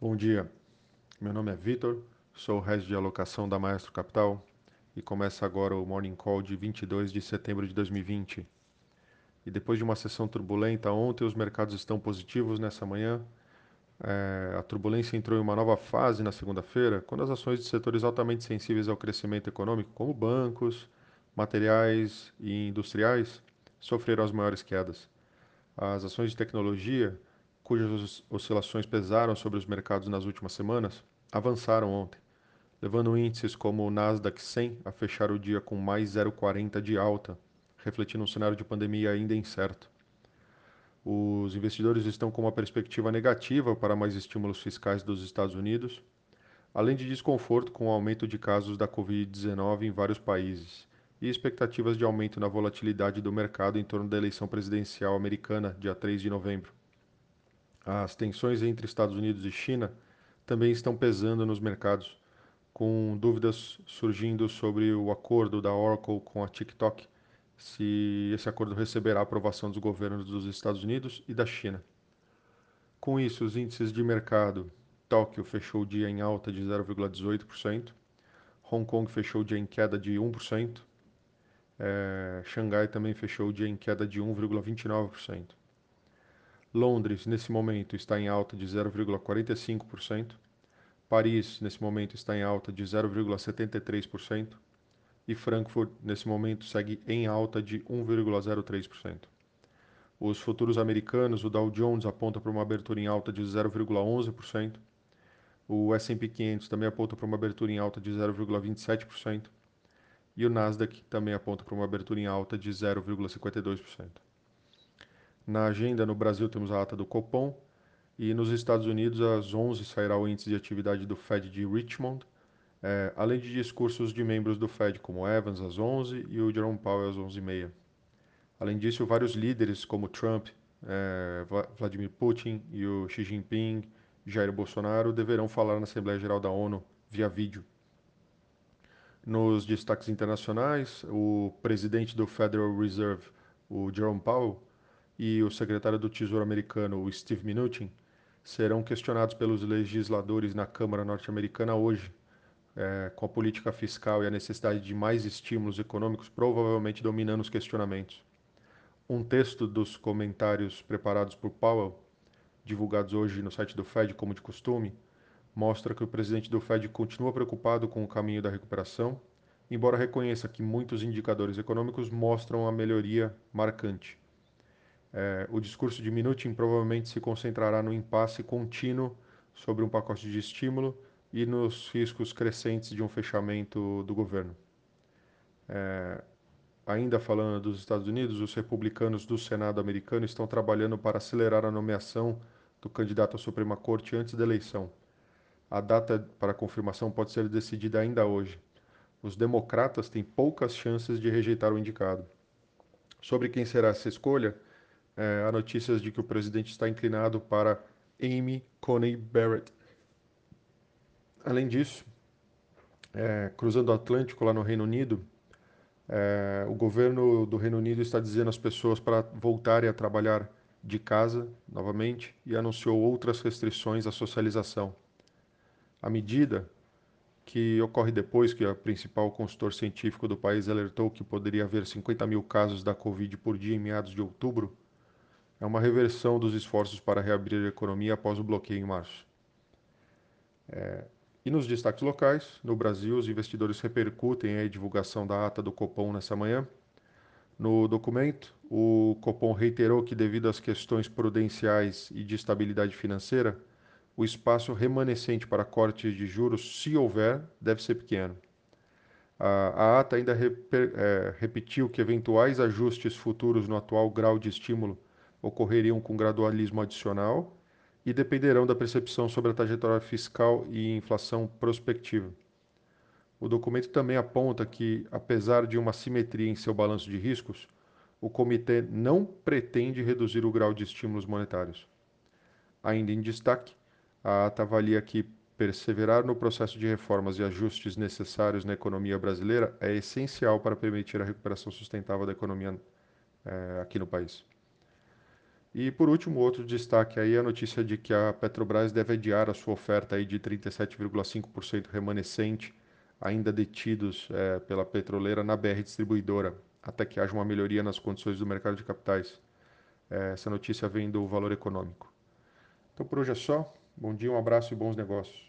Bom dia, meu nome é Vitor, sou o head de alocação da Maestro Capital e começa agora o Morning Call de 22 de setembro de 2020. E depois de uma sessão turbulenta ontem, os mercados estão positivos nessa manhã. É, a turbulência entrou em uma nova fase na segunda-feira, quando as ações de setores altamente sensíveis ao crescimento econômico, como bancos, materiais e industriais, sofreram as maiores quedas. As ações de tecnologia cujas oscilações pesaram sobre os mercados nas últimas semanas, avançaram ontem, levando índices como o Nasdaq 100 a fechar o dia com mais 0,40 de alta, refletindo um cenário de pandemia ainda incerto. Os investidores estão com uma perspectiva negativa para mais estímulos fiscais dos Estados Unidos, além de desconforto com o aumento de casos da Covid-19 em vários países e expectativas de aumento na volatilidade do mercado em torno da eleição presidencial americana, dia 3 de novembro. As tensões entre Estados Unidos e China também estão pesando nos mercados, com dúvidas surgindo sobre o acordo da Oracle com a TikTok, se esse acordo receberá a aprovação dos governos dos Estados Unidos e da China. Com isso, os índices de mercado, Tóquio fechou o dia em alta de 0,18%, Hong Kong fechou o dia em queda de 1%, é, Xangai também fechou o dia em queda de 1,29%. Londres, nesse momento, está em alta de 0,45%. Paris, nesse momento, está em alta de 0,73%. E Frankfurt, nesse momento, segue em alta de 1,03%. Os futuros americanos, o Dow Jones aponta para uma abertura em alta de 0,11%. O S&P 500 também aponta para uma abertura em alta de 0,27%. E o Nasdaq também aponta para uma abertura em alta de 0,52%. Na agenda, no Brasil, temos a ata do Copom. E nos Estados Unidos, às 11 sairá o índice de atividade do Fed de Richmond, é, além de discursos de membros do Fed, como Evans às 11 e o Jerome Powell às 11h30. Além disso, vários líderes, como Trump, é, Vladimir Putin e o Xi Jinping, Jair Bolsonaro, deverão falar na Assembleia Geral da ONU via vídeo. Nos destaques internacionais, o presidente do Federal Reserve, o Jerome Powell, e o secretário do Tesouro americano, Steve Mnuchin, serão questionados pelos legisladores na Câmara norte-americana hoje, é, com a política fiscal e a necessidade de mais estímulos econômicos provavelmente dominando os questionamentos. Um texto dos comentários preparados por Powell, divulgados hoje no site do Fed, como de costume, mostra que o presidente do Fed continua preocupado com o caminho da recuperação, embora reconheça que muitos indicadores econômicos mostram a melhoria marcante. É, o discurso de Minutin provavelmente se concentrará no impasse contínuo sobre um pacote de estímulo e nos riscos crescentes de um fechamento do governo. É, ainda falando dos Estados Unidos, os republicanos do Senado americano estão trabalhando para acelerar a nomeação do candidato à Suprema Corte antes da eleição. A data para confirmação pode ser decidida ainda hoje. Os democratas têm poucas chances de rejeitar o indicado. Sobre quem será essa escolha, é, há notícias de que o presidente está inclinado para Amy Coney Barrett. Além disso, é, cruzando o Atlântico lá no Reino Unido, é, o governo do Reino Unido está dizendo às pessoas para voltarem a trabalhar de casa novamente e anunciou outras restrições à socialização. A medida, que ocorre depois que o principal consultor científico do país alertou que poderia haver 50 mil casos da Covid por dia em meados de outubro, é uma reversão dos esforços para reabrir a economia após o bloqueio em março. É, e nos destaques locais, no Brasil, os investidores repercutem a divulgação da ata do Copom nessa manhã. No documento, o Copom reiterou que, devido às questões prudenciais e de estabilidade financeira, o espaço remanescente para cortes de juros, se houver, deve ser pequeno. A, a ata ainda reper, é, repetiu que eventuais ajustes futuros no atual grau de estímulo ocorreriam com gradualismo adicional e dependerão da percepção sobre a trajetória fiscal e inflação prospectiva. O documento também aponta que, apesar de uma simetria em seu balanço de riscos, o comitê não pretende reduzir o grau de estímulos monetários. Ainda em destaque, a ata avalia que perseverar no processo de reformas e ajustes necessários na economia brasileira é essencial para permitir a recuperação sustentável da economia é, aqui no país. E por último, outro destaque aí é a notícia de que a Petrobras deve adiar a sua oferta aí de 37,5% remanescente, ainda detidos é, pela petroleira na BR Distribuidora, até que haja uma melhoria nas condições do mercado de capitais. É, essa notícia vem do Valor Econômico. Então por hoje é só. Bom dia, um abraço e bons negócios.